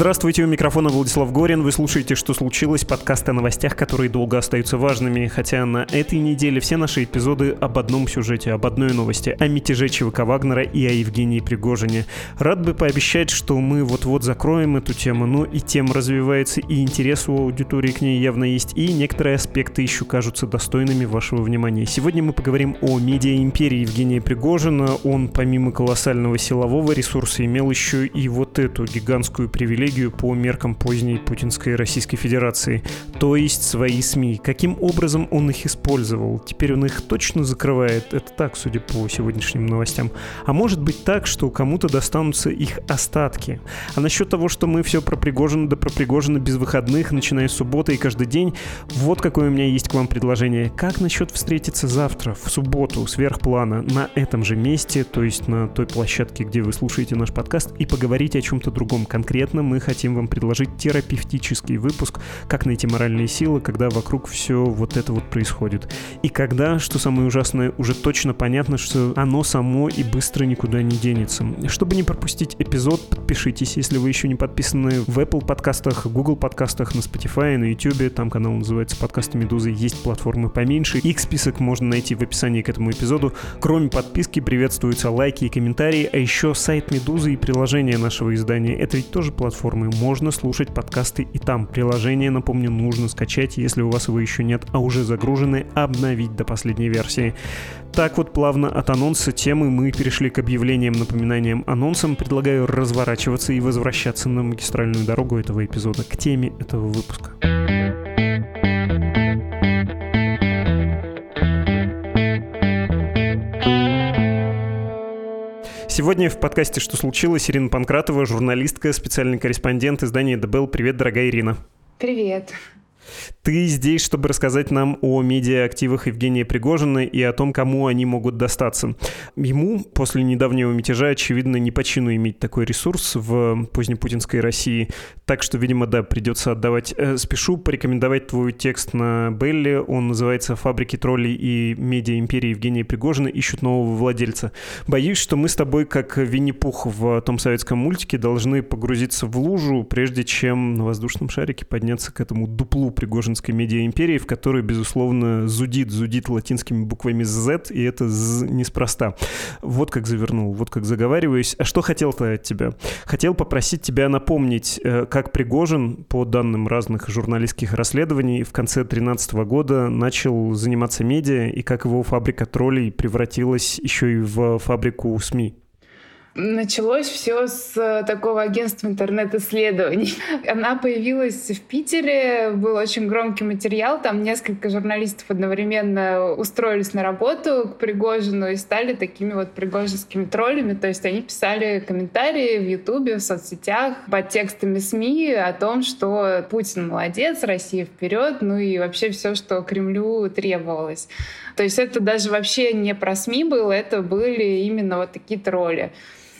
Здравствуйте, у микрофона Владислав Горин. Вы слушаете «Что случилось?» подкаст о новостях, которые долго остаются важными. Хотя на этой неделе все наши эпизоды об одном сюжете, об одной новости, о мятеже ЧВК Вагнера и о Евгении Пригожине. Рад бы пообещать, что мы вот-вот закроем эту тему, но и тема развивается, и интерес у аудитории к ней явно есть, и некоторые аспекты еще кажутся достойными вашего внимания. Сегодня мы поговорим о медиа-империи Евгения Пригожина. Он, помимо колоссального силового ресурса, имел еще и вот эту гигантскую привилегию привилегию по меркам поздней путинской Российской Федерации, то есть свои СМИ. Каким образом он их использовал? Теперь он их точно закрывает? Это так, судя по сегодняшним новостям. А может быть так, что кому-то достанутся их остатки. А насчет того, что мы все про Пригожина да про Пригожина без выходных, начиная с субботы и каждый день, вот какое у меня есть к вам предложение. Как насчет встретиться завтра, в субботу, сверхплана, на этом же месте, то есть на той площадке, где вы слушаете наш подкаст, и поговорить о чем-то другом конкретном хотим вам предложить терапевтический выпуск «Как найти моральные силы, когда вокруг все вот это вот происходит». И когда, что самое ужасное, уже точно понятно, что оно само и быстро никуда не денется. Чтобы не пропустить эпизод, подпишитесь, если вы еще не подписаны в Apple подкастах, Google подкастах, на Spotify, на YouTube, там канал называется «Подкасты Медузы», есть платформы поменьше. Их список можно найти в описании к этому эпизоду. Кроме подписки приветствуются лайки и комментарии, а еще сайт Медузы и приложение нашего издания. Это ведь тоже платформа платформы. Можно слушать подкасты и там. Приложение, напомню, нужно скачать, если у вас его еще нет, а уже загружены, обновить до последней версии. Так вот, плавно от анонса темы мы перешли к объявлениям, напоминаниям, анонсам. Предлагаю разворачиваться и возвращаться на магистральную дорогу этого эпизода, к теме этого выпуска. Сегодня в подкасте «Что случилось?» Ирина Панкратова, журналистка, специальный корреспондент издания «ДБЛ». Привет, дорогая Ирина. Привет. Ты здесь, чтобы рассказать нам о медиа-активах Евгения Пригожина и о том, кому они могут достаться. Ему после недавнего мятежа, очевидно, не по чину иметь такой ресурс в позднепутинской России. Так что, видимо, да, придется отдавать. Э, спешу порекомендовать твой текст на Белле. Он называется «Фабрики троллей и медиа-империи Евгения Пригожина ищут нового владельца». Боюсь, что мы с тобой, как Винни-Пух в том советском мультике, должны погрузиться в лужу, прежде чем на воздушном шарике подняться к этому дуплу Пригожинской медиа-империи, в которой, безусловно, зудит, зудит латинскими буквами Z, и это Z неспроста. Вот как завернул, вот как заговариваюсь. А что хотел-то от тебя? Хотел попросить тебя напомнить, э, как Пригожин, по данным разных журналистских расследований, в конце 2013 года начал заниматься медиа, и как его фабрика троллей превратилась еще и в фабрику СМИ. Началось все с э, такого агентства интернет-исследований. Она появилась в Питере, был очень громкий материал, там несколько журналистов одновременно устроились на работу к Пригожину и стали такими вот пригожинскими троллями, то есть они писали комментарии в Ютубе, в соцсетях под текстами СМИ о том, что Путин молодец, Россия вперед, ну и вообще все, что Кремлю требовалось. То есть это даже вообще не про СМИ было, это были именно вот такие тролли.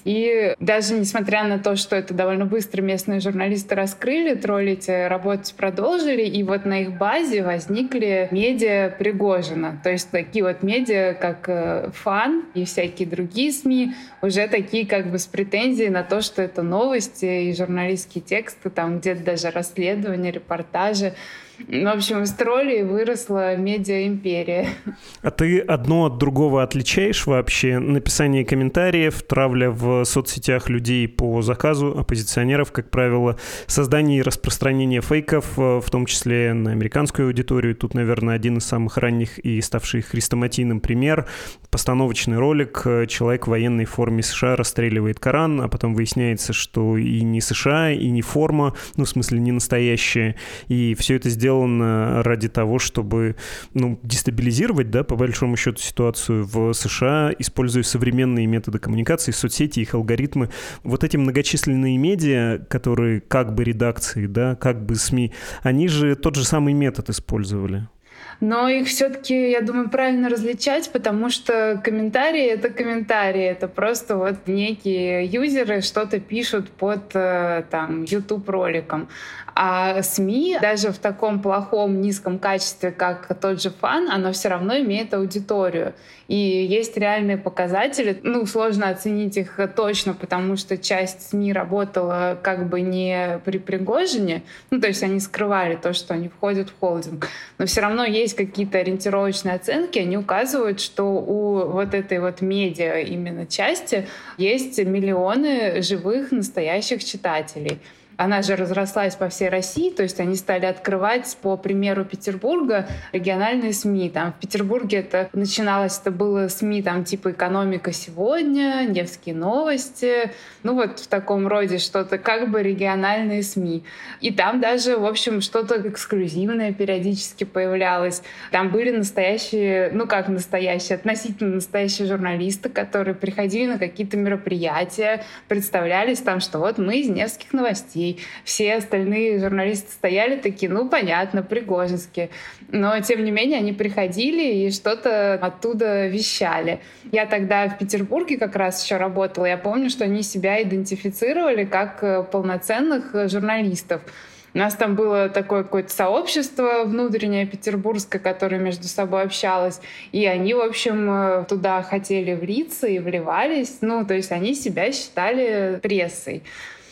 И даже несмотря на то, что это довольно быстро местные журналисты раскрыли, троллить работать продолжили, и вот на их базе возникли медиа Пригожина. То есть такие вот медиа, как э, Фан и всякие другие СМИ, уже такие как бы с претензией на то, что это новости и журналистские тексты, там где-то даже расследования, репортажи. В общем, из троллей выросла медиа-империя. А ты одно от другого отличаешь вообще? Написание комментариев, травля в соцсетях людей по заказу, оппозиционеров, как правило, создание и распространение фейков, э, в том числе на американскую аудиторию. Тут, наверное, один из самых ранних и ставший хрестоматийным пример. Постановочный ролик. Человек в военной форме США расстреливает Коран, а потом выясняется, что и не США, и не форма, ну, в смысле, не настоящая. И все это сделано сделано ради того, чтобы ну, дестабилизировать, да, по большому счету, ситуацию в США, используя современные методы коммуникации, соцсети, их алгоритмы. Вот эти многочисленные медиа, которые как бы редакции, да, как бы СМИ, они же тот же самый метод использовали. но их все-таки, я думаю, правильно различать, потому что комментарии — это комментарии, это просто вот некие юзеры что-то пишут под э, там YouTube-роликом. А СМИ даже в таком плохом, низком качестве, как тот же фан, оно все равно имеет аудиторию. И есть реальные показатели. Ну, сложно оценить их точно, потому что часть СМИ работала как бы не при Пригожине. Ну, то есть они скрывали то, что они входят в холдинг. Но все равно есть какие-то ориентировочные оценки. Они указывают, что у вот этой вот медиа именно части есть миллионы живых настоящих читателей она же разрослась по всей России, то есть они стали открывать, по примеру Петербурга, региональные СМИ. Там в Петербурге это начиналось, это было СМИ там типа «Экономика сегодня», «Невские новости», ну вот в таком роде что-то, как бы региональные СМИ. И там даже, в общем, что-то эксклюзивное периодически появлялось. Там были настоящие, ну как настоящие, относительно настоящие журналисты, которые приходили на какие-то мероприятия, представлялись там, что вот мы из Невских новостей, все остальные журналисты стояли такие, ну, понятно, пригожинские. Но, тем не менее, они приходили и что-то оттуда вещали. Я тогда в Петербурге как раз еще работала. Я помню, что они себя идентифицировали как э, полноценных журналистов. У нас там было такое какое-то сообщество внутреннее петербургское, которое между собой общалось. И они, в общем, э, туда хотели влиться и вливались. Ну, то есть они себя считали прессой.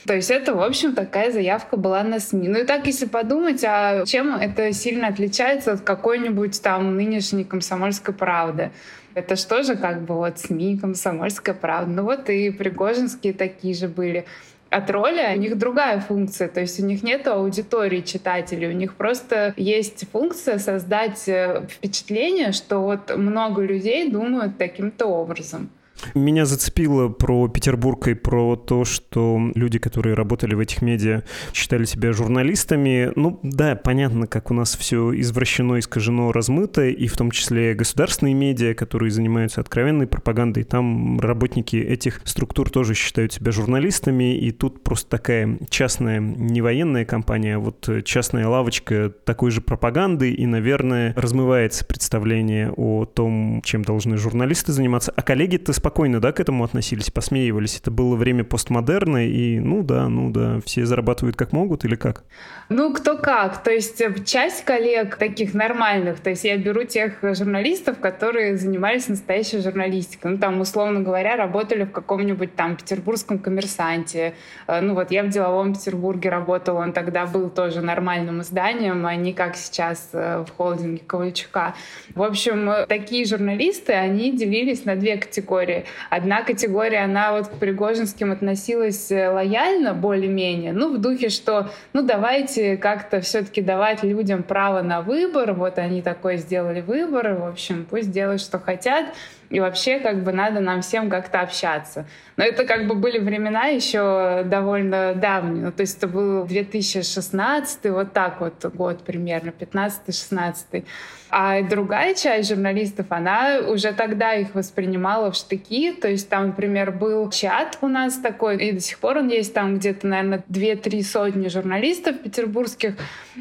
То есть это, в общем, такая заявка была на СМИ. Ну и так, если подумать, а чем это сильно отличается от какой-нибудь там нынешней комсомольской правды? Это что же как бы вот СМИ, комсомольская правда. Ну вот и Пригожинские такие же были от роли у них другая функция, то есть у них нет аудитории читателей, у них просто есть функция создать э, впечатление, что вот много людей думают таким-то образом. Меня зацепило про Петербург и про то, что люди, которые работали в этих медиа, считали себя журналистами. Ну да, понятно, как у нас все извращено, искажено, размыто, и в том числе государственные медиа, которые занимаются откровенной пропагандой, там работники этих структур тоже считают себя журналистами, и тут просто такая частная, не военная компания, а вот частная лавочка такой же пропаганды, и, наверное, размывается представление о том, чем должны журналисты заниматься. А коллеги-то спокойно, да, к этому относились, посмеивались. Это было время постмодерна, и ну да, ну да, все зарабатывают как могут или как? Ну, кто как. То есть э, часть коллег таких нормальных, то есть я беру тех журналистов, которые занимались настоящей журналистикой. Ну, там, условно говоря, работали в каком-нибудь там петербургском коммерсанте. Э, ну, вот я в деловом Петербурге работала, он тогда был тоже нормальным изданием, а не как сейчас э, в холдинге Ковальчука. В общем, такие журналисты, они делились на две категории Одна категория, она вот к Пригожинским относилась э, лояльно, более-менее, ну, в духе, что, ну, давайте как-то все-таки давать людям право на выбор, вот они такой сделали выбор, в общем, пусть делают, что хотят, и вообще как бы надо нам всем как-то общаться. Но это как бы были времена еще довольно давние. Ну, то есть это был 2016, вот так вот год примерно, 15-16. А другая часть журналистов, она уже тогда их воспринимала в штыки. То есть там, например, был чат у нас такой, и до сих пор он есть, там где-то, наверное, 2-3 сотни журналистов петербургских.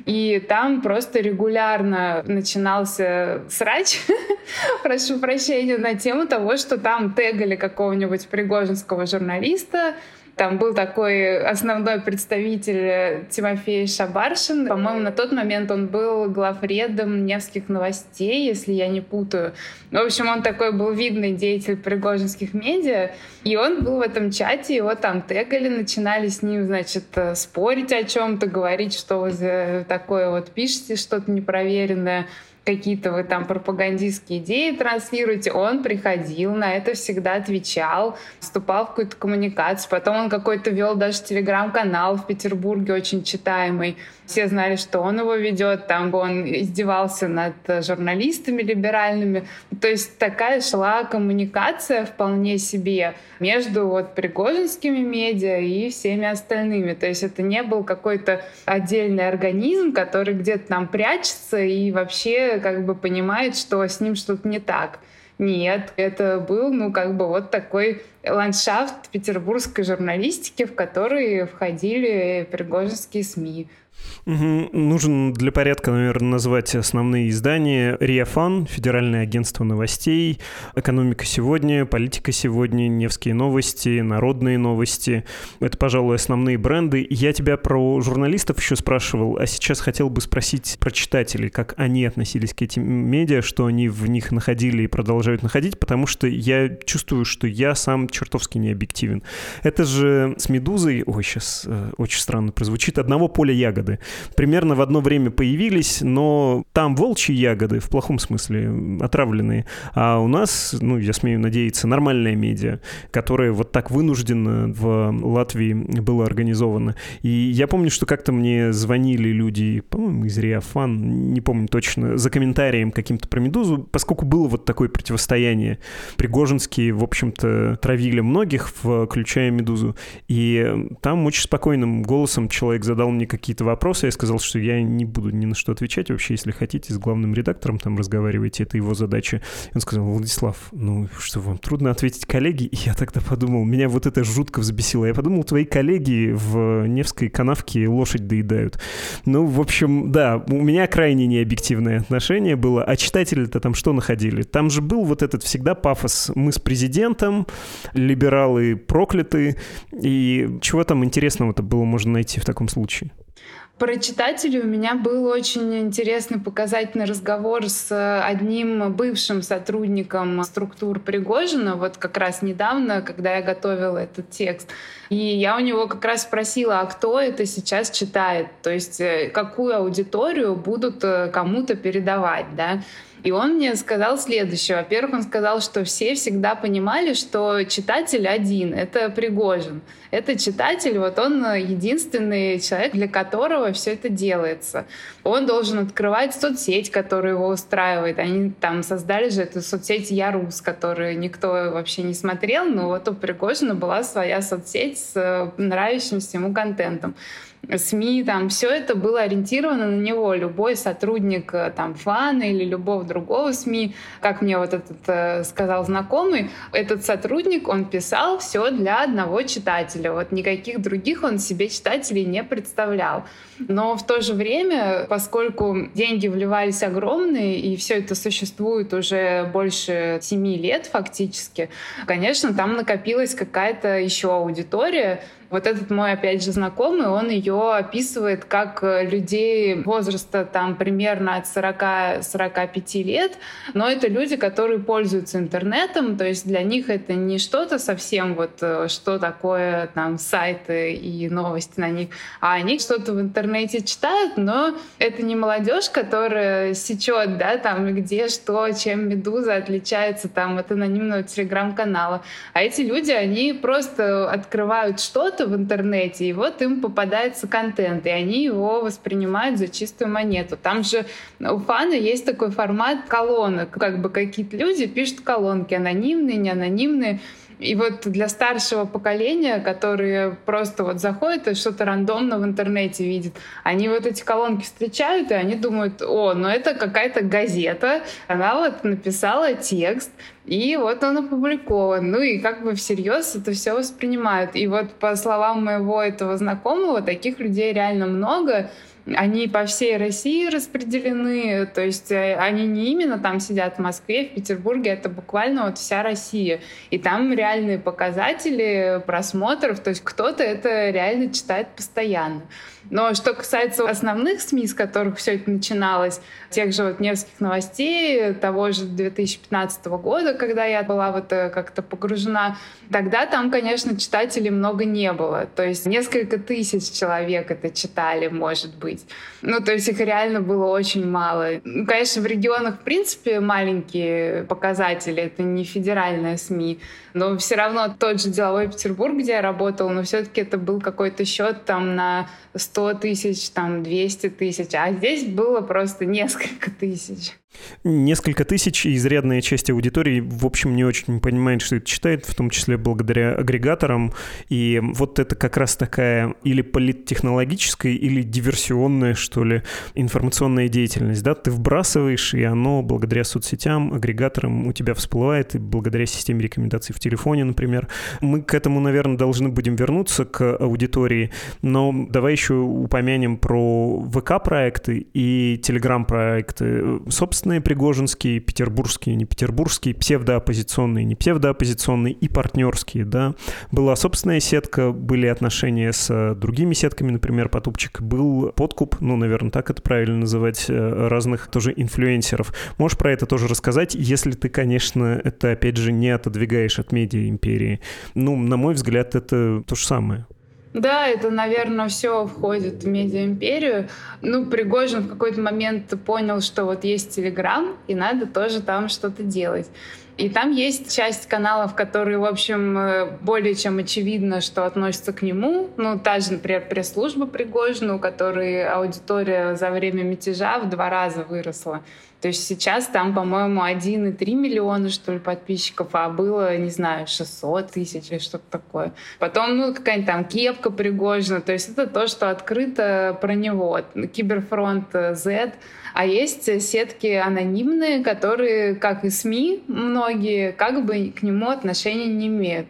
И там просто регулярно начинался срач, прошу прощения, на тему того, что там тегали какого-нибудь пригожинского журналиста, там был такой основной представитель э, Тимофей Шабаршин. По-моему, на тот момент он был главредом Невских новостей, если я не путаю. В общем, он такой был видный деятель пригожинских медиа. И он был в этом чате, его там тегали, начинали с ним, значит, э, спорить о чем-то, говорить, что вы такое вот пишете, что-то непроверенное какие-то вы там пропагандистские идеи транслируете, он приходил, на это всегда отвечал, вступал в какую-то коммуникацию. Потом он какой-то вел даже телеграм-канал в Петербурге, очень читаемый. Все знали, что он его ведет, там он издевался над журналистами либеральными. То есть такая шла коммуникация вполне себе между вот пригожинскими медиа и всеми остальными. То есть это не был какой-то отдельный организм, который где-то там прячется и вообще как бы понимает, что с ним что-то не так. Нет, это был, ну, как бы вот такой ландшафт петербургской журналистики, в который входили пригожинские СМИ. Нужен для порядка, наверное, назвать основные издания. РИАФАН, Федеральное агентство новостей, Экономика сегодня, Политика сегодня, Невские новости, Народные новости. Это, пожалуй, основные бренды. Я тебя про журналистов еще спрашивал, а сейчас хотел бы спросить про читателей, как они относились к этим медиа, что они в них находили и продолжают находить, потому что я чувствую, что я сам чертовски не объективен. Это же с «Медузой», ой, сейчас э, очень странно прозвучит, одного поля ягод ягоды. Примерно в одно время появились, но там волчьи ягоды, в плохом смысле, отравленные. А у нас, ну, я смею надеяться, нормальная медиа, которая вот так вынуждена в Латвии была организована. И я помню, что как-то мне звонили люди, по-моему, из Риафан, не помню точно, за комментарием каким-то про «Медузу», поскольку было вот такое противостояние. Пригожинские, в общем-то, травили многих, включая «Медузу». И там очень спокойным голосом человек задал мне какие-то вопросы, вопросы, я сказал, что я не буду ни на что отвечать вообще, если хотите, с главным редактором там разговаривайте, это его задача. Он сказал, Владислав, ну что, вам трудно ответить коллеги? И я тогда подумал, меня вот это жутко взбесило. Я подумал, твои коллеги в Невской канавке лошадь доедают. Ну, в общем, да, у меня крайне необъективное отношение было. А читатели-то там что находили? Там же был вот этот всегда пафос. Мы с президентом, либералы прокляты. И чего там интересного-то было можно найти в таком случае? Про читателей у меня был очень интересный показательный разговор с одним бывшим сотрудником структур Пригожина, вот как раз недавно, когда я готовила этот текст. И я у него как раз спросила, а кто это сейчас читает, то есть э, какую аудиторию будут э, кому-то передавать, да. И он мне сказал следующее. Во-первых, он сказал, что все всегда понимали, что читатель один — это Пригожин. Это читатель, вот он единственный человек, для которого все это делается. Он должен открывать соцсеть, которая его устраивает. Они там создали же эту соцсеть «Ярус», которую никто вообще не смотрел, но вот у Пригожина была своя соцсеть с нравящимся ему контентом. СМИ, там все это было ориентировано на него. Любой сотрудник э, там фана или любого другого СМИ, как мне вот этот э, сказал знакомый, этот сотрудник, он писал все для одного читателя. Вот никаких других он себе читателей не представлял. Но в то же время, поскольку деньги вливались огромные, и все это существует уже больше семи лет фактически, конечно, там накопилась какая-то еще аудитория, вот этот мой, опять же, знакомый, он ее описывает как э, людей возраста там примерно от 40-45 лет, но это люди, которые пользуются интернетом, то есть для них это не что-то совсем вот, э, что такое там сайты и новости на них, а они что-то в интернете читают, но это не молодежь, которая сечет, да, там где что, чем Медуза отличается там от анонимного телеграм-канала, а эти люди, они просто открывают что-то, что-то в интернете, и вот им попадается контент, и они его воспринимают за чистую монету. Там же у фана есть такой формат колонок, как бы какие-то люди пишут колонки, анонимные, неанонимные, и вот для старшего поколения, которые просто вот заходят и что-то рандомно в интернете видят, они вот эти колонки встречают, и они думают, о, ну это какая-то газета, она вот написала текст, и вот он опубликован. Ну и как бы всерьез это все воспринимают. И вот по словам моего этого знакомого, таких людей реально много. Они по всей России распределены, то есть э, они не именно там сидят в Москве, в Петербурге, это буквально вот вся Россия. И там реальные показатели просмотров, то есть кто-то это реально читает постоянно. Но что касается основных СМИ, с которых все это начиналось, тех же вот Невских новостей, того же 2015 года, когда я была вот э, как-то погружена, тогда там, конечно, читателей много не было. То есть несколько тысяч человек это читали, может быть. Ну, то есть их реально было очень мало. Ну, конечно, в регионах, в принципе, маленькие показатели, это не федеральная СМИ, но все равно тот же деловой Петербург, где я работала, но все-таки это был какой-то счет там на 100 тысяч, там 200 тысяч, а здесь было просто несколько тысяч. Несколько тысяч, и изрядная часть аудитории, в общем, не очень понимает, что это читает, в том числе благодаря агрегаторам. И вот это как раз такая или политтехнологическая, или диверсионная, что ли, информационная деятельность. Да? Ты вбрасываешь, и оно благодаря соцсетям, агрегаторам у тебя всплывает, и благодаря системе рекомендаций в телефоне, например. Мы к этому, наверное, должны будем вернуться, к аудитории, но давай еще упомянем про ВК-проекты и Телеграм-проекты. Собственные пригожинские, петербургские, не петербургские, псевдооппозиционные, не псевдооппозиционные и партнерские, да. Была собственная сетка, были отношения с другими сетками, например, Потупчик, был подкуп, ну, наверное, так это правильно называть, э, разных тоже инфлюенсеров. Можешь про это тоже рассказать, если ты, конечно, это, опять же, не отодвигаешь от медиа империи. Ну, на мой взгляд, это то же самое. Да, это, наверное, все входит в медиаимперию. Ну, Пригожин в какой-то момент понял, что вот есть Телеграм, и надо тоже там что-то делать. И там есть часть каналов, которые, в общем, э, более чем очевидно, что относятся к нему. Ну, та же, например, пресс-служба Пригожина, у которой аудитория за время мятежа в два раза выросла. То есть сейчас там, по-моему, 1,3 миллиона, что ли, подписчиков, а было, не знаю, 600 тысяч или что-то такое. Потом, ну, какая-нибудь там кепка Пригожина. То есть это то, что открыто про него. Киберфронт Z. А есть сетки анонимные, которые, как и СМИ, многие как бы к нему отношения не имеют.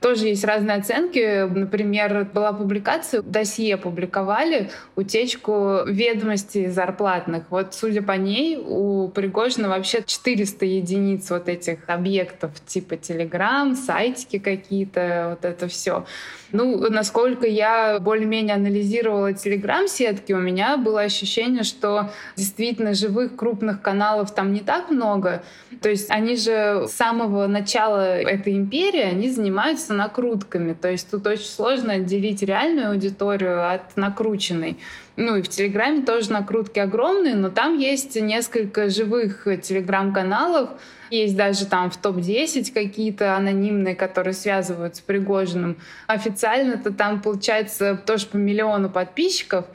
Тоже есть разные оценки. Например, была публикация, досье публиковали, утечку ведомостей зарплатных. Вот, судя по ней, у Пригожина вообще 400 единиц вот этих объектов, типа Telegram, сайтики какие-то, вот это все. Ну, насколько я более-менее анализировала телеграм-сетки, у меня было ощущение, что действительно живых крупных каналов там не так много. То есть они же с самого начала этой империи, они занимаются накрутками. То есть тут очень сложно отделить реальную аудиторию от накрученной. Ну и в Телеграме тоже накрутки огромные, но там есть несколько живых телеграм-каналов, есть даже там в топ-10 какие-то анонимные, которые связывают с Пригожиным. Официально-то там получается тоже по миллиону подписчиков,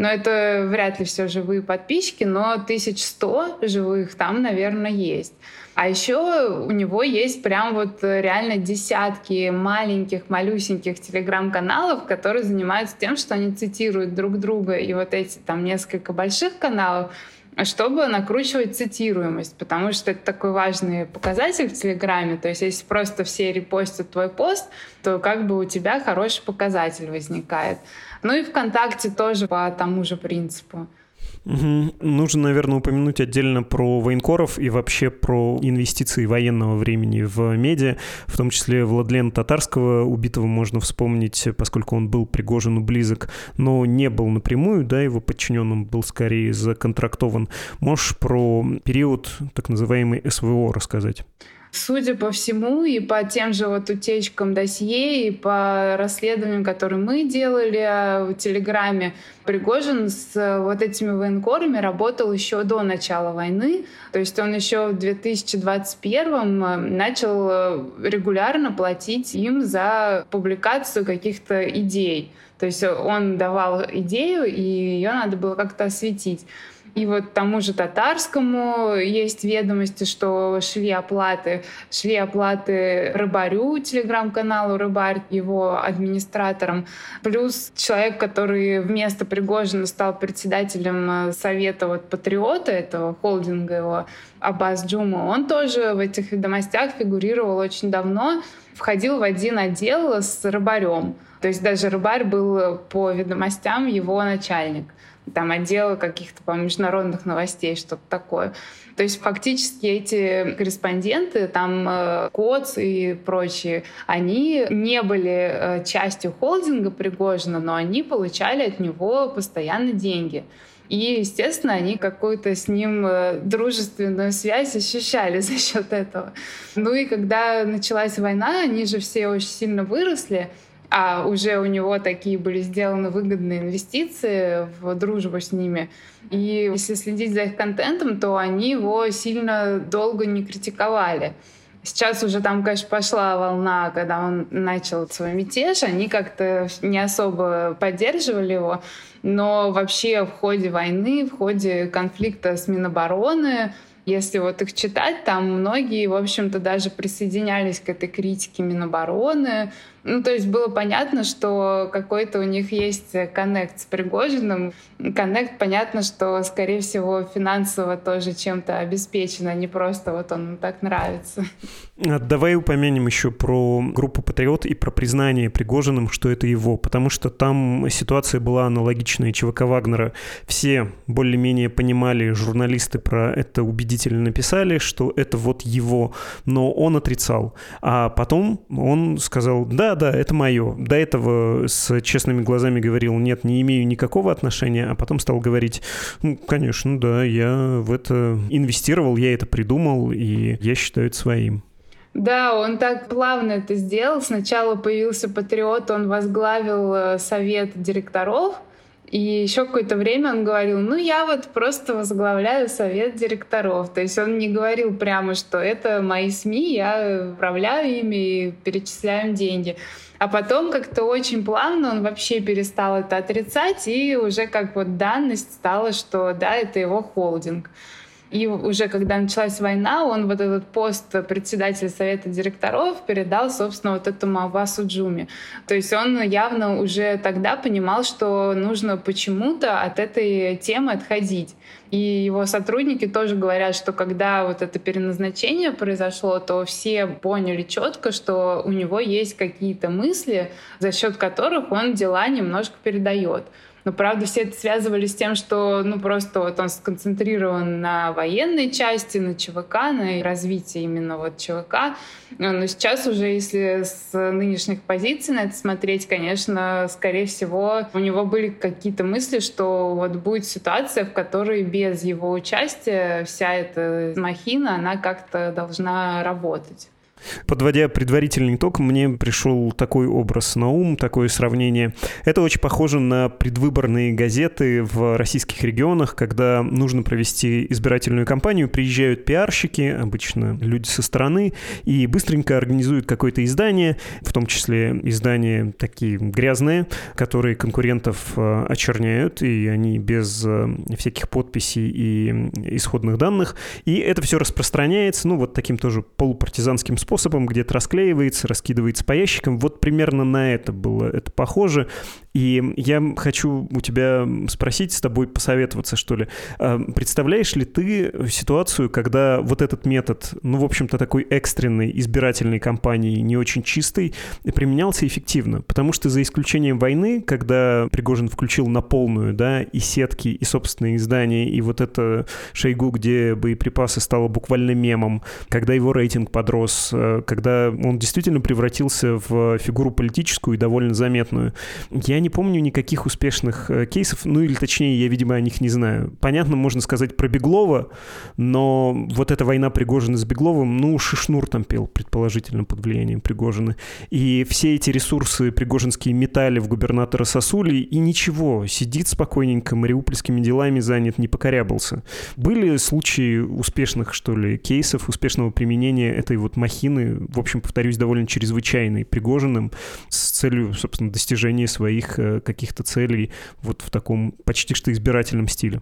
но это вряд ли все живые подписчики, но 1100 живых там, наверное, есть. А еще у него есть прям вот реально десятки маленьких, малюсеньких телеграм-каналов, которые занимаются тем, что они цитируют друг друга. И вот эти там несколько больших каналов, чтобы накручивать цитируемость, потому что это такой важный показатель в Телеграме. То есть если просто все репостят твой пост, то как бы у тебя хороший показатель возникает. Ну и ВКонтакте тоже по тому же принципу. Угу. Нужно, наверное, упомянуть отдельно про военкоров и вообще про инвестиции военного времени в медиа, в том числе Владлена Татарского, убитого можно вспомнить, поскольку он был Пригожину близок, но не был напрямую, да, его подчиненным был скорее законтрактован. Можешь про период так называемый СВО рассказать? Судя по всему, и по тем же вот утечкам досье, и по расследованиям, которые мы делали в Телеграме, Пригожин с вот этими военкорами работал еще до начала войны. То есть он еще в 2021 э, начал э, регулярно платить им за публикацию каких-то идей. То есть он давал идею, и ее надо было как-то осветить. И вот тому же татарскому есть ведомости, что шли оплаты, шли оплаты рыбарю, телеграм-каналу Рыбарь, его администратором. Плюс человек, который вместо Пригожина стал председателем э, совета вот патриота этого холдинга его, Абаз Джума, он тоже в этих ведомостях фигурировал очень давно, входил в один отдел с рыбарем. То есть даже рыбарь был по ведомостям его начальник там отдела каких-то по международных новостей, что-то такое. То есть фактически эти корреспонденты, там э, КОЦ и прочие, они не были э, частью холдинга Пригожина, но они получали от него постоянно деньги. И, естественно, они какую-то с ним э, дружественную связь ощущали за счет этого. Ну и когда началась война, они же все очень сильно выросли, а уже у него такие были сделаны выгодные инвестиции в дружбу с ними. И если следить за их контентом, то они его сильно долго не критиковали. Сейчас уже там, конечно, пошла волна, когда он начал свой мятеж, они как-то не особо поддерживали его, но вообще в ходе войны, в ходе конфликта с Минобороны Если вот их читать, там многие, в общем-то, даже присоединялись к этой критике Минобороны, ну, то есть было понятно, что какой-то у них есть коннект с Пригожиным. Коннект, понятно, что, скорее всего, финансово тоже чем-то обеспечено, а не просто вот он так нравится. А давай упомянем еще про группу «Патриот» и про признание Пригожиным, что это его, потому что там ситуация была аналогичная ЧВК Вагнера. Все более-менее понимали, журналисты про это убедительно написали, что это вот его, но он отрицал. А потом он сказал, да, да, это мое. До этого с честными глазами говорил, нет, не имею никакого отношения, а потом стал говорить, ну, конечно, да, я в это инвестировал, я это придумал, и я считаю это своим. Да, он так плавно это сделал. Сначала появился Патриот, он возглавил э, совет директоров, и еще какое-то время он говорил, ну я вот просто возглавляю совет директоров. То есть он не говорил прямо, что это мои СМИ, я управляю ими и перечисляем деньги. А потом как-то очень плавно он вообще перестал это отрицать, и уже как вот данность стала, что да, это его холдинг. И уже когда началась война, он вот этот пост председателя совета директоров передал, собственно, вот этому Авасу Джуми. То есть он явно уже тогда понимал, что нужно почему-то от этой темы отходить. И его сотрудники тоже говорят, что когда вот это переназначение произошло, то все поняли четко, что у него есть какие-то мысли, за счет которых он дела немножко передает. Но, правда, все это связывали с тем, что, ну, просто вот он сконцентрирован на военной части, на ЧВК, на развитии именно вот ЧВК. Но сейчас уже, если с нынешних позиций на это смотреть, конечно, скорее всего, у него были какие-то мысли, что вот будет ситуация, в которой без его участия вся эта махина, она как-то должна работать. Подводя предварительный итог, мне пришел такой образ на ум, такое сравнение. Это очень похоже на предвыборные газеты в российских регионах, когда нужно провести избирательную кампанию, приезжают пиарщики, обычно люди со стороны, и быстренько организуют какое-то издание, в том числе издания такие грязные, которые конкурентов э, очерняют, и они без э, всяких подписей и исходных данных. И это все распространяется, ну, вот таким тоже полупартизанским способом, способом, где-то расклеивается, раскидывается по ящикам. Вот примерно на это было это похоже. И я хочу у тебя спросить, с тобой посоветоваться, что ли. А, представляешь ли ты ситуацию, когда вот этот метод, ну, в общем-то, такой экстренной избирательной кампании, не очень чистый, применялся эффективно? Потому что за исключением войны, когда Пригожин включил на полную, да, и сетки, и собственные издания, и вот это Шойгу, где боеприпасы стало буквально мемом, когда его рейтинг подрос, э, когда он действительно превратился в фигуру политическую и довольно заметную, я не помню никаких успешных э, кейсов, ну или точнее, я, видимо, о них не знаю. Понятно, можно сказать про Беглова, но вот эта война Пригожина с Бегловым, ну, Шишнур там пел, предположительно, под влиянием Пригожина. И все эти ресурсы пригожинские метали в губернатора Сосули, и ничего, сидит спокойненько, мариупольскими делами занят, не покорябался. Были случаи успешных, что ли, кейсов, успешного применения этой вот махины, в общем, повторюсь, довольно чрезвычайной, Пригожиным, с целью, собственно, достижения своих своих э, каких-то целей вот в таком почти что избирательном стиле.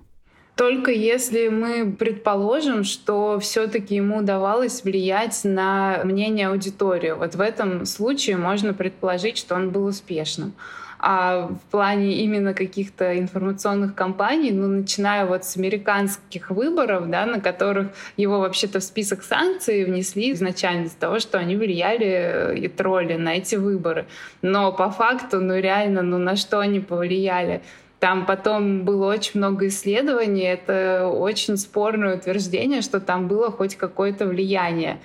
Только если мы предположим, что все-таки ему удавалось влиять на мнение аудитории. Вот в этом случае можно предположить, что он был успешным. А в плане именно каких-то информационных кампаний, ну, начиная вот с американских выборов, да, на которых его вообще-то в список санкций внесли изначально из-за того, что они влияли э, и тролли на эти выборы. Но по факту, ну, реально, ну, на что они повлияли? Там потом было очень много исследований, это очень спорное утверждение, что там было хоть какое-то влияние.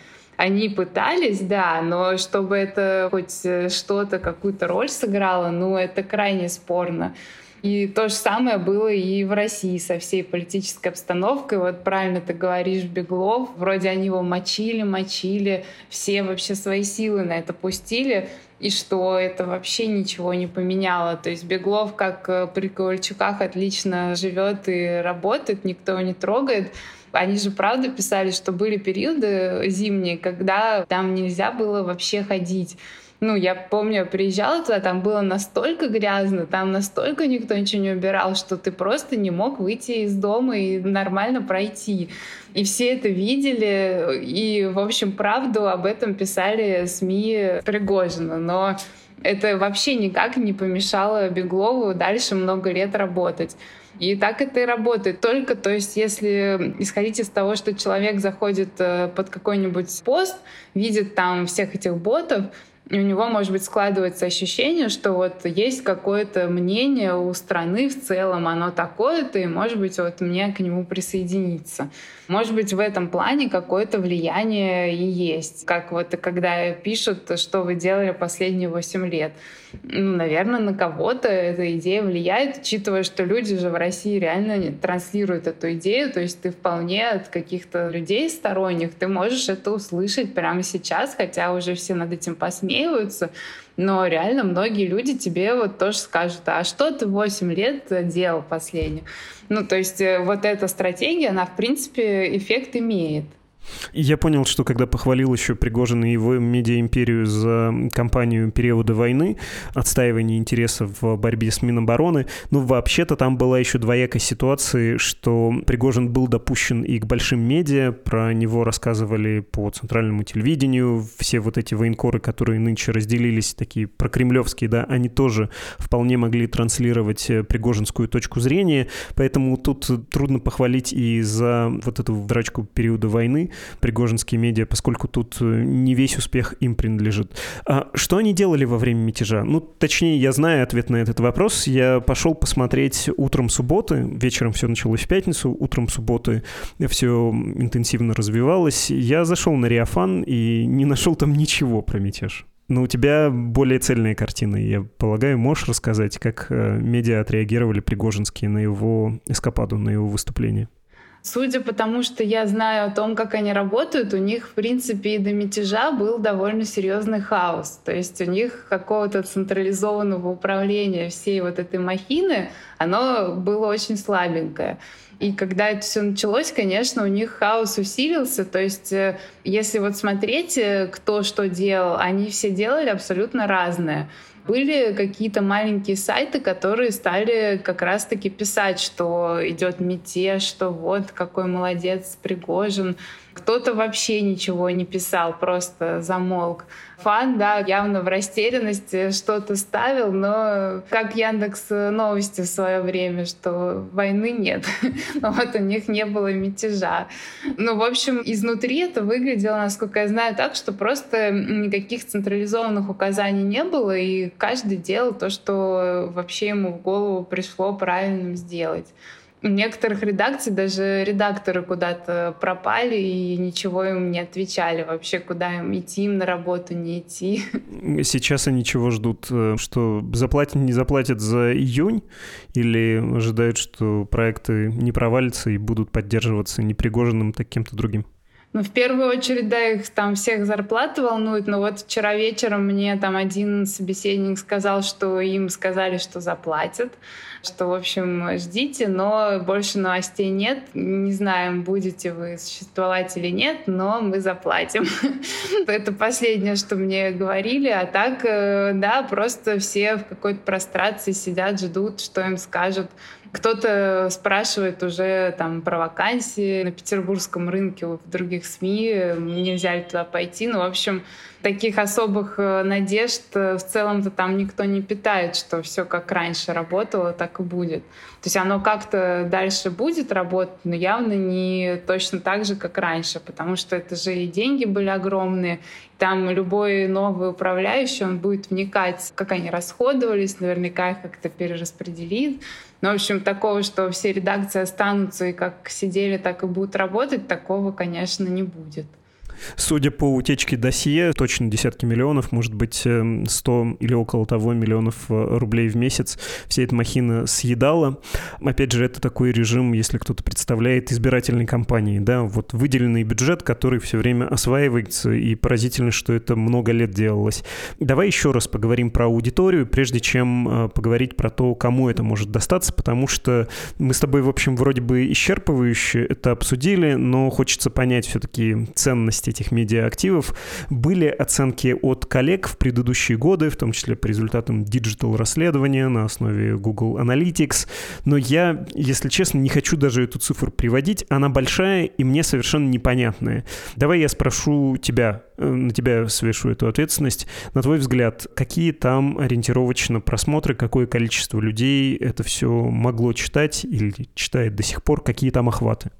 Они пытались, да, но чтобы это хоть э, что-то, какую-то роль сыграло, ну, это крайне спорно. И то же самое было и в России со всей политической обстановкой. Вот правильно ты говоришь, Беглов, вроде они его мочили, мочили, все вообще свои силы на это пустили, и что это вообще ничего не поменяло. То есть Беглов, как э, при Ковальчуках, отлично живет и работает, никто его не трогает. Они же правда писали, что были периоды зимние, когда там нельзя было вообще ходить. Ну, я помню, я приезжала туда, там было настолько грязно, там настолько никто ничего не убирал, что ты просто не мог выйти из дома и нормально пройти. И все это видели, и, в общем, правду об этом писали СМИ Пригожина. Но это вообще никак не помешало Беглову дальше много лет работать. И так это и работает. Только, то есть, если исходить из того, что человек заходит э, под какой-нибудь пост, видит там всех этих ботов, у него, может быть, складывается ощущение, что вот есть какое-то мнение у страны в целом, оно такое-то, и, может быть, вот мне к нему присоединиться. Может быть, в этом плане какое-то влияние и есть. Как вот когда пишут, что вы делали последние 8 лет. Ну, наверное, на кого-то эта идея влияет, учитывая, что люди же в России реально транслируют эту идею. То есть ты вполне от каких-то людей сторонних, ты можешь это услышать прямо сейчас, хотя уже все над этим посмеиваются. Но реально многие люди тебе вот тоже скажут, а что ты 8 лет делал последнее? Ну, то есть э, вот эта стратегия, она, в принципе, эффект имеет. Я понял, что когда похвалил еще Пригожин и его медиаимперию за кампанию периода войны, отстаивание интересов в борьбе с Минобороны, ну, вообще-то там была еще двоякая ситуация, что Пригожин был допущен и к большим медиа, про него рассказывали по центральному телевидению, все вот эти военкоры, которые нынче разделились, такие прокремлевские, да, они тоже вполне могли транслировать э, пригожинскую точку зрения, поэтому тут трудно похвалить и за вот эту драчку периода войны, пригожинские медиа, поскольку тут э, не весь успех им принадлежит. А что они делали во время мятежа? Ну, точнее, я знаю ответ на этот вопрос. Я пошел посмотреть утром субботы, вечером все началось в пятницу, утром субботы все интенсивно развивалось. Я зашел на Риафан и не нашел там ничего про мятеж. Но у тебя более цельные картины, я полагаю, можешь рассказать, как э, медиа отреагировали Пригожинские на его эскападу, на его выступление? Судя по тому, что я знаю о том, как они работают, у них, в принципе, и до мятежа был довольно серьезный хаос. То есть у них какого-то централизованного управления всей вот этой махины, оно было очень слабенькое. И когда это все началось, конечно, у них хаос усилился. То есть, э, если вот смотреть, э, кто что делал, они все делали абсолютно разное. Были какие-то маленькие сайты, которые стали как раз-таки писать, что идет мятеж, что вот какой молодец Пригожин. Кто-то вообще ничего не писал, просто замолк. Фан, да, явно в растерянности что-то ставил, но как Яндекс новости в свое время, что войны нет. вот у них не было мятежа. Ну, в общем, изнутри это выглядело, насколько я знаю, так, что просто никаких централизованных указаний не было, и каждый делал то, что вообще ему в голову пришло правильным сделать. У некоторых редакций даже редакторы куда-то пропали и ничего им не отвечали вообще, куда им идти, им на работу не идти. Сейчас они чего ждут? Э, что заплатят, не заплатят за июнь? Или ожидают, что проекты не провалятся и будут поддерживаться непригоженным таким-то другим? Ну, в первую очередь, да, их там всех зарплаты волнуют, но вот вчера вечером мне там один собеседник сказал, что им сказали, что заплатят, что, в общем, ждите, но больше новостей нет. Не знаем, будете вы существовать или нет, но мы заплатим. Это последнее, что мне говорили, а так, э, да, просто все в какой-то прострации сидят, ждут, что им скажут кто-то спрашивает уже там про вакансии на петербургском рынке в других СМИ, нельзя ли туда пойти. Ну, в общем, таких особых э, надежд э, в целом-то там никто не питает, что все как раньше работало, так и будет. То есть оно как-то дальше будет работать, но явно не точно так же, как раньше, потому что это же и деньги были огромные, там любой новый управляющий, он будет вникать, как они расходовались, наверняка их как-то перераспределит. Ну, в общем, такого, что все редакции останутся и как сидели, так и будут работать, такого, конечно, не будет. Судя по утечке досье, точно десятки миллионов, может быть, 100 эм, или около того миллионов э, рублей в месяц вся эта махина съедала. Опять же, это такой режим, если кто-то представляет, избирательной кампании, да, вот выделенный бюджет, который все время осваивается, и поразительно, что это много лет делалось. Давай еще раз поговорим про аудиторию, прежде чем э, поговорить про то, кому это может достаться, потому что мы с тобой, в общем, вроде бы исчерпывающе это обсудили, но хочется понять все-таки ценности этих медиа-активов. Были оценки от коллег в предыдущие годы, в том числе по результатам диджитал-расследования на основе Google Analytics. Но я, если честно, не хочу даже эту цифру приводить. Она большая и мне совершенно непонятная. Давай я спрошу тебя, э, на тебя свешу эту ответственность. На твой взгляд, какие там ориентировочно просмотры, какое количество людей это все могло читать или читает до сих пор, какие там охваты?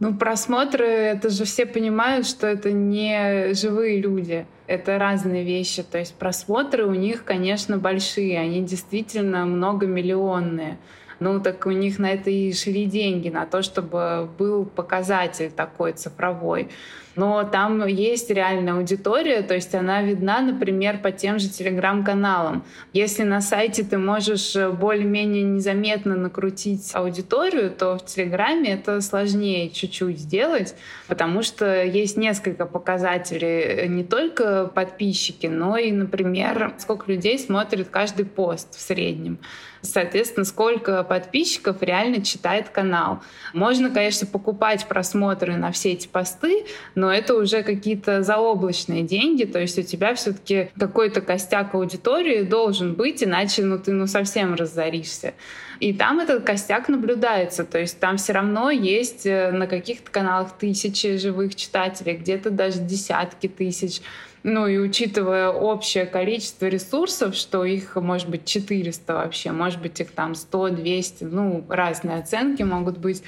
Ну, просмотры, это же все понимают, что это не живые люди. Это разные вещи. То есть просмотры у них, конечно, большие. Они действительно многомиллионные. Ну, так у них на это и шли деньги, на то, чтобы был показатель такой цифровой но там есть реальная аудитория, то есть она видна, например, по тем же телеграм-каналам. Если на сайте ты можешь э, более-менее незаметно накрутить аудиторию, то в Телеграме это сложнее чуть-чуть сделать, потому что есть несколько показателей, э, не только подписчики, но и, например, сколько людей смотрит каждый пост в среднем. Соответственно, сколько подписчиков реально читает канал. Можно, конечно, покупать просмотры на все эти посты, но это уже какие-то заоблачные деньги, то есть у тебя все-таки какой-то костяк аудитории должен быть, иначе ну, ты ну, совсем разоришься. И там этот костяк наблюдается, то есть там все равно есть э, на каких-то каналах тысячи живых читателей, где-то даже десятки тысяч. Ну и учитывая общее количество ресурсов, что их может быть 400 вообще, может быть их там 100, 200, ну разные оценки могут быть,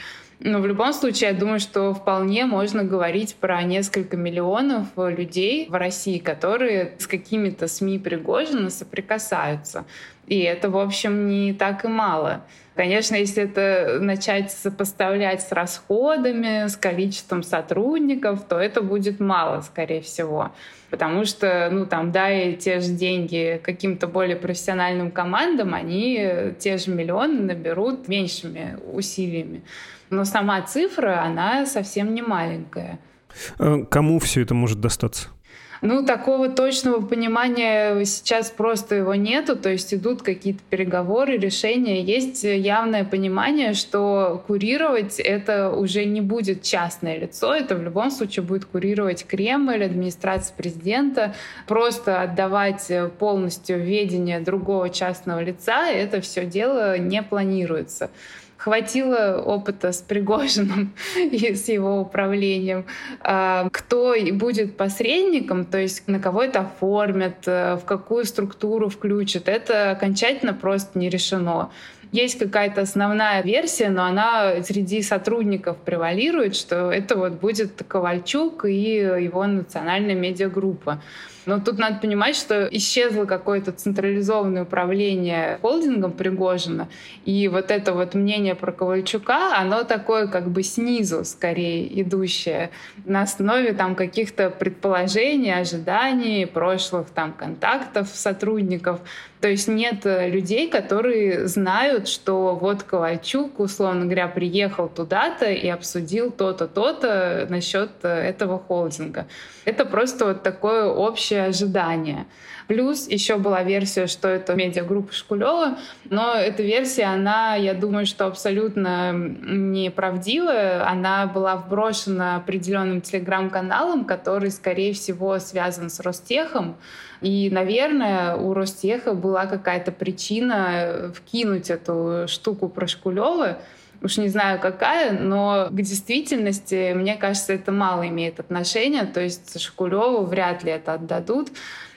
но в любом случае, я думаю, что вполне можно говорить про несколько миллионов людей в России, которые с какими-то СМИ Пригожина соприкасаются. И это, в общем, не так и мало. Конечно, если это начать сопоставлять с расходами, с количеством сотрудников, то это будет мало, скорее всего. Потому что, ну, там, дай те же деньги каким-то более профессиональным командам, они те же миллионы наберут меньшими усилиями но сама цифра, она совсем не маленькая. Э, кому все это может достаться? Ну, такого точного понимания сейчас просто его нету, то есть идут какие-то переговоры, решения. Есть явное понимание, что курировать это уже не будет частное лицо, это в любом случае будет курировать Кремль, администрация президента. Просто отдавать полностью ведение другого частного лица, это все дело не планируется хватило опыта с Пригожиным и с его управлением. А, кто будет посредником, то есть на кого это оформят, э, в какую структуру включат, это окончательно просто не решено. Есть какая-то основная версия, но она среди сотрудников превалирует, что это вот будет Ковальчук и его национальная медиагруппа. Но тут надо понимать, что исчезло какое-то централизованное управление холдингом Пригожина, и вот это вот мнение про Ковальчука, оно такое как бы снизу скорее идущее, на основе там каких-то предположений, ожиданий, прошлых там контактов сотрудников. То есть нет людей, которые знают, что вот Ковальчук, условно говоря, приехал туда-то и обсудил то-то, то-то насчет этого холдинга. Это просто вот такое общее ожидание. Плюс еще была версия, что это медиагруппа Шкулева, но эта версия, она, я думаю, что абсолютно неправдивая. Она была вброшена определенным телеграм-каналом, который, скорее всего, связан с Ростехом. И, наверное, у Ростеха была какая-то причина вкинуть эту штуку про Шкулева, уж не знаю какая, но к действительности, мне кажется, это мало имеет отношения. То есть Шкулеву вряд ли это отдадут.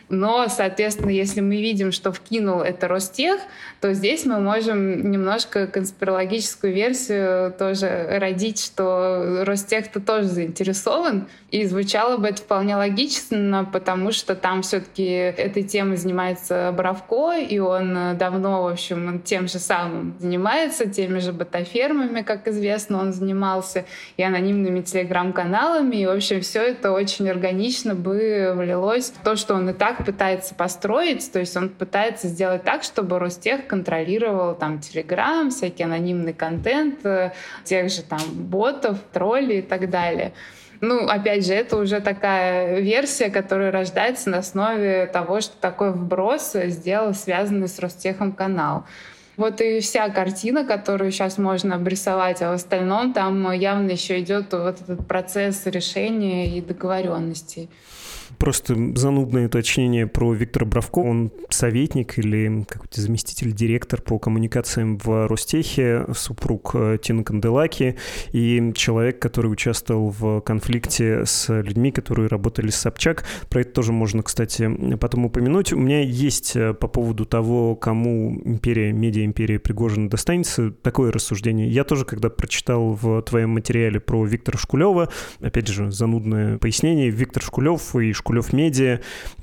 Но, соответственно, если мы видим, что вкинул это Ростех, то здесь мы можем немножко конспирологическую версию тоже родить, что Ростех-то тоже заинтересован. И звучало бы это вполне логично, потому что там все-таки этой темой занимается Боровко, и он давно, в общем, тем же самым занимается, теми же ботафермами, как известно, он занимался, и анонимными телеграм-каналами. И, в общем, все это очень органично бы влилось в то, что он и так так пытается построить, то есть он пытается сделать так, чтобы Ростех контролировал там Телеграм, всякий анонимный контент, э, тех же там ботов, троллей и так далее. Ну, опять же, это уже такая версия, которая рождается на основе того, что такой вброс сделал связанный с Ростехом канал. Вот и вся картина, которую сейчас можно обрисовать, а в остальном там явно еще идет вот этот процесс решения и договоренностей. Просто занудное уточнение про Виктора Бравко. Он советник или какой-то заместитель директор по коммуникациям в Ростехе, супруг э, Тины Канделаки и человек, который участвовал в конфликте с людьми, которые работали с Собчак. Про это тоже можно, кстати, потом упомянуть. У меня есть э, по поводу того, кому империя, медиа-империя Пригожина достанется, такое рассуждение. Я тоже, когда прочитал в твоем материале про Виктора Шкулева, опять же, занудное пояснение, Виктор Шкулев и Шкулев Медиа.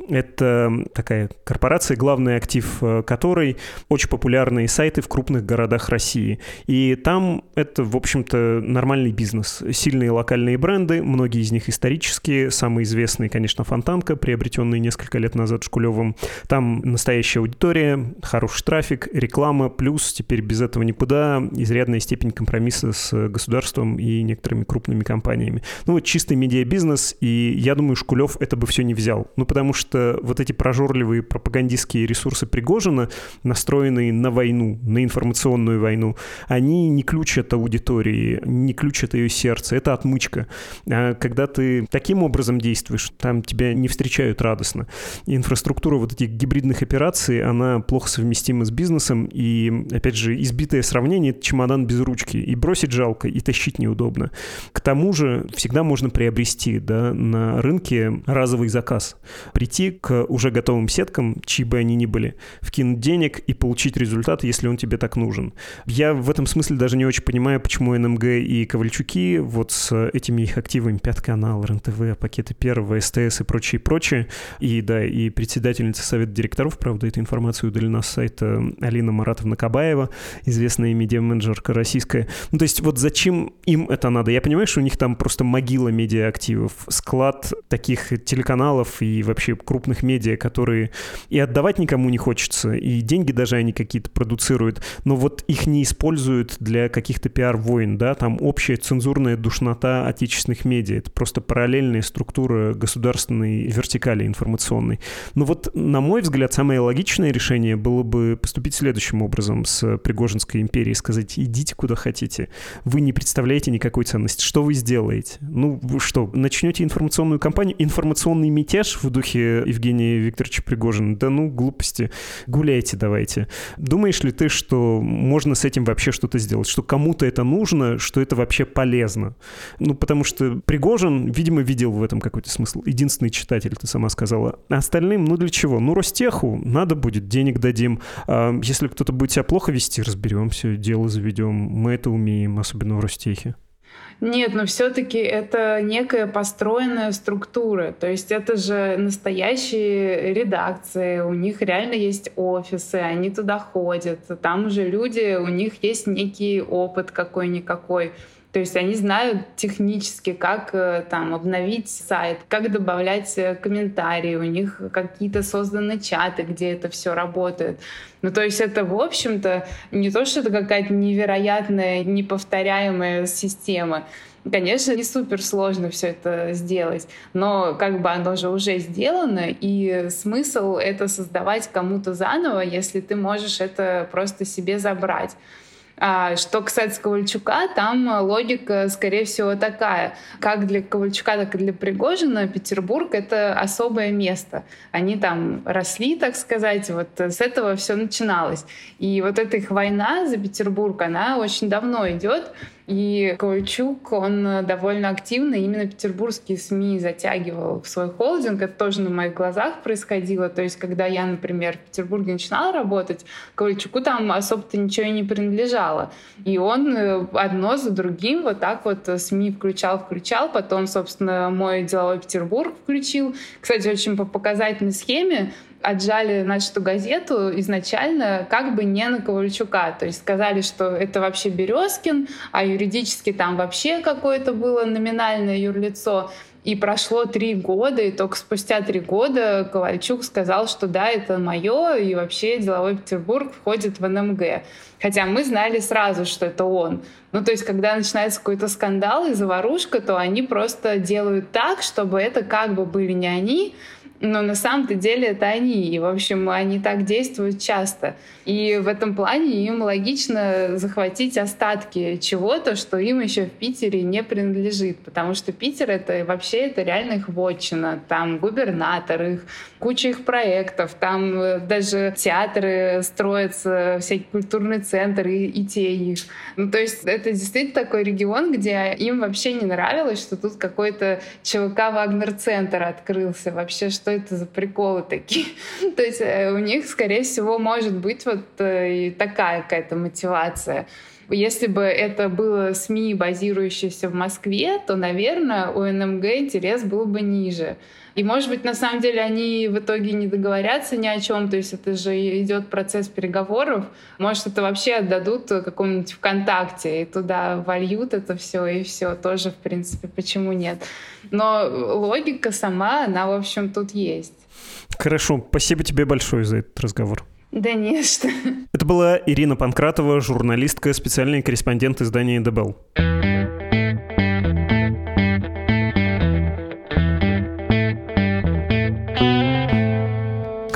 Это такая корпорация, главный актив э, которой очень популярные сайты в крупных городах России. И там это, в общем-то, нормальный бизнес. Сильные локальные бренды, многие из них исторические. Самый известный, конечно, Фонтанка, приобретенный несколько лет назад Шкулевым. Там настоящая аудитория, хороший трафик, реклама, плюс теперь без этого никуда, изрядная степень компромисса с государством и некоторыми крупными компаниями. Ну вот чистый медиабизнес, и я думаю, Шкулев это бы все не взял. Ну, потому что вот эти прожорливые пропагандистские ресурсы Пригожина, настроенные на войну, на информационную войну, они не ключат аудитории, не ключат ее сердце. Это отмычка. А когда ты таким образом действуешь, там тебя не встречают радостно. инфраструктура вот этих гибридных операций, она плохо совместима с бизнесом, и, опять же, избитое сравнение — чемодан без ручки. И бросить жалко, и тащить неудобно. К тому же всегда можно приобрести да, на рынке разовый разовый заказ. Прийти к уже готовым сеткам, чьи бы они ни были, вкинуть денег и получить результат, если он тебе так нужен. Я в этом смысле даже не очень понимаю, почему НМГ и Ковальчуки вот с этими их активами, Пятканал, РНТВ, пакеты первого, СТС и прочее, прочее, и да, и председательница совета директоров, правда, эту информацию удалена с сайта Алина Маратовна Кабаева, известная медиа-менеджерка российская. Ну, то есть вот зачем им это надо? Я понимаю, что у них там просто могила медиа-активов, склад таких телеканалов, каналов и вообще крупных медиа, которые и отдавать никому не хочется, и деньги даже они какие-то продуцируют, но вот их не используют для каких-то пиар-войн, да, там общая цензурная душнота отечественных медиа, это просто параллельная структура государственной вертикали информационной. Но вот, на мой взгляд, самое логичное решение было бы поступить следующим образом с Пригожинской империей, сказать, идите куда хотите, вы не представляете никакой ценности, что вы сделаете? Ну, что, начнете информационную кампанию? Информационный полный мятеж в духе Евгения Викторовича Пригожина. Да ну, глупости. Гуляйте давайте. Думаешь ли ты, что можно с этим вообще что-то сделать? Что кому-то это нужно, что это вообще полезно? Ну, потому что Пригожин, видимо, видел в этом какой-то смысл. Единственный читатель, ты сама сказала. А остальным, ну для чего? Ну, Ростеху надо будет, денег дадим. А если кто-то будет себя плохо вести, разберемся, дело заведем. Мы это умеем, особенно в Ростехе. Нет, но все-таки это некая построенная структура. То есть это же настоящие редакции, у них реально есть офисы, они туда ходят. Там уже люди, у них есть некий опыт какой-никакой. То есть они знают технически, как э, там обновить сайт, как добавлять э, комментарии, у них какие-то созданы чаты, где это все работает. Ну, то есть это, в общем-то, не то, что это какая-то невероятная, неповторяемая система. Конечно, не супер сложно все это сделать, но как бы оно же уже сделано, и смысл это создавать кому-то заново, если ты можешь это просто себе забрать. А, что касается Ковальчука, там логика, скорее всего, такая. Как для Ковальчука, так и для Пригожина Петербург — это особое место. Они там росли, так сказать, вот с этого все начиналось. И вот эта их война за Петербург, она очень давно идет, и Ковальчук, он э, довольно активно именно петербургские СМИ затягивал в свой холдинг. Это тоже на моих глазах происходило. То есть, когда я, например, в Петербурге начинала работать, Ковальчуку там особо-то ничего и не принадлежало. И он э, одно за другим вот так вот СМИ включал-включал. Потом, собственно, мой деловой Петербург включил. Кстати, очень по показательной схеме отжали нашу газету изначально как бы не на Ковальчука. То есть сказали, что это вообще Березкин, а юридически там вообще какое-то было номинальное юрлицо. И прошло три года, и только спустя три года Ковальчук сказал, что да, это мое, и вообще деловой Петербург входит в НМГ. Хотя мы знали сразу, что это он. Ну, то есть, когда начинается какой-то скандал и заварушка, то они просто делают так, чтобы это как бы были не они, но на самом-то деле это они. И, в общем, они так действуют часто. И в этом плане им логично захватить остатки чего-то, что им еще в Питере не принадлежит. Потому что Питер — это вообще это реально их вотчина. Там губернатор их, куча их проектов, там э, даже театры строятся, всякие культурные центры и, и те их. Ну, то есть это действительно такой регион, где им вообще не нравилось, что тут какой-то ЧВК Вагнер-центр открылся. Вообще, что это за приколы такие? То есть э, у них, скорее всего, может быть вот э, и такая какая-то мотивация. Если бы это было СМИ, базирующееся в Москве, то, наверное, у НМГ интерес был бы ниже. И, может быть, на самом деле они в итоге не договорятся ни о чем, то есть это же идет процесс переговоров. Может, это вообще отдадут какому-нибудь ВКонтакте и туда вольют это все, и все тоже, в принципе, почему нет. Но логика сама, она, в общем, тут есть. Хорошо, спасибо тебе большое за этот разговор. Да не что. Это была Ирина Панкратова, журналистка, специальный корреспондент издания «Дебел».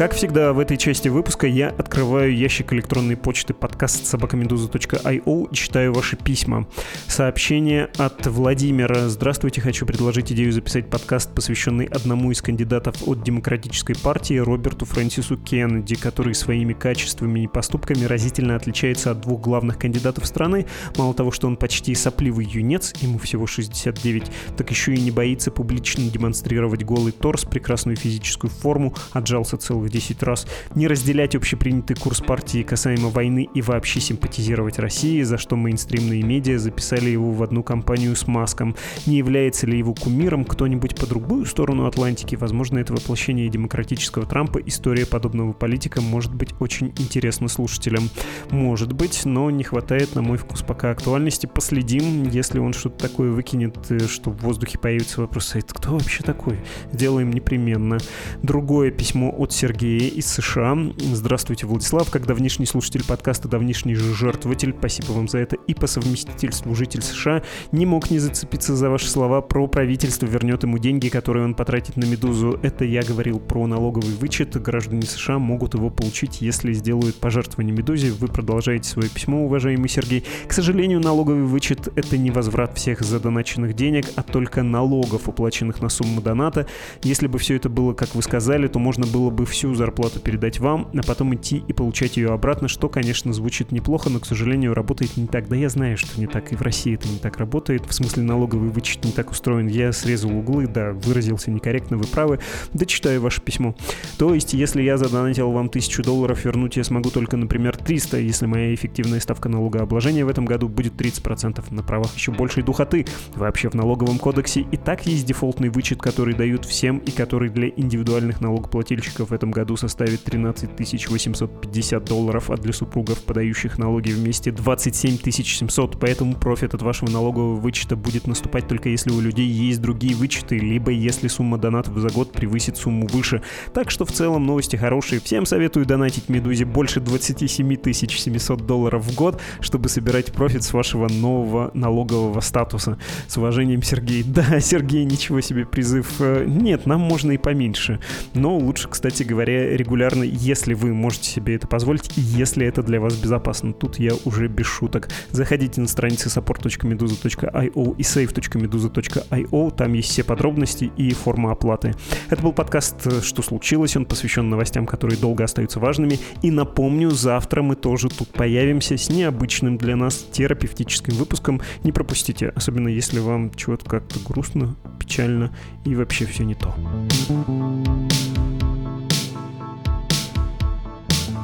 Как всегда, в этой части выпуска я открываю ящик электронной почты подкаст собакамедуза.io и читаю ваши письма. Сообщение от Владимира. Здравствуйте, хочу предложить идею записать подкаст, посвященный одному из кандидатов от Демократической партии Роберту Фрэнсису Кеннеди, который своими качествами и поступками разительно отличается от двух главных кандидатов страны. Мало того, что он почти сопливый юнец, ему всего 69, так еще и не боится публично демонстрировать голый торс, прекрасную физическую форму, отжался целых 10 раз, не разделять общепринятый курс партии касаемо войны и вообще симпатизировать России, за что мейнстримные медиа записали его в одну компанию с Маском. Не является ли его кумиром кто-нибудь по другую сторону Атлантики? Возможно, это воплощение демократического Трампа. История подобного политика может быть очень интересна слушателям. Может быть, но не хватает, на мой вкус, пока актуальности. Последим, если он что-то такое выкинет, э, что в воздухе появится вопрос, это кто вообще такой? Сделаем непременно. Другое письмо от Сергея Сергея из США. Здравствуйте, Владислав. Как давнишний слушатель подкаста, давнишний же жертвователь, спасибо вам за это, и по совместительству житель США, не мог не зацепиться за ваши слова про правительство вернет ему деньги, которые он потратит на «Медузу». Это я говорил про налоговый вычет. Граждане США могут его получить, если сделают пожертвование «Медузе». Вы продолжаете свое письмо, уважаемый Сергей. К сожалению, налоговый вычет — это не возврат всех задоначенных денег, а только налогов, уплаченных на сумму доната. Если бы все это было, как вы сказали, то можно было бы всю всю зарплату передать вам, а потом идти и получать ее обратно, что, конечно, звучит неплохо, но, к сожалению, работает не так. Да я знаю, что не так, и в России это не так работает. В смысле, налоговый вычет не так устроен. Я срезал углы, да, выразился некорректно, вы правы. Дочитаю ваше письмо. То есть, если я задонатил вам тысячу долларов, вернуть я смогу только, например, 300, если моя эффективная ставка налогообложения в этом году будет 30%. На правах еще большей духоты. Вообще в налоговом кодексе и так есть дефолтный вычет, который дают всем и который для индивидуальных налогоплательщиков в этом году составит 13 850 долларов, а для супругов, подающих налоги вместе, 27 700. Поэтому профит от вашего налогового вычета будет наступать только если у людей есть другие вычеты, либо если сумма донатов за год превысит сумму выше. Так что в целом новости хорошие. Всем советую донатить Медузе больше 27 700 долларов в год, чтобы собирать профит с вашего нового налогового статуса. С уважением, Сергей. Да, Сергей, ничего себе призыв. Э, нет, нам можно и поменьше. Но лучше, кстати говоря, говоря, регулярно, если вы можете себе это позволить, и если это для вас безопасно. Тут я уже без шуток. Заходите на страницы support.meduza.io и save.meduza.io, там есть все подробности и форма оплаты. Это был подкаст «Что случилось?», он посвящен новостям, которые долго остаются важными. И напомню, завтра мы тоже тут появимся с необычным для нас терапевтическим выпуском. Не пропустите, особенно если вам чего-то как-то грустно, печально и вообще все не то.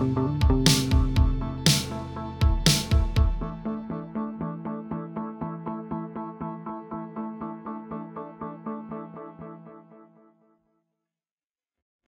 Thank you.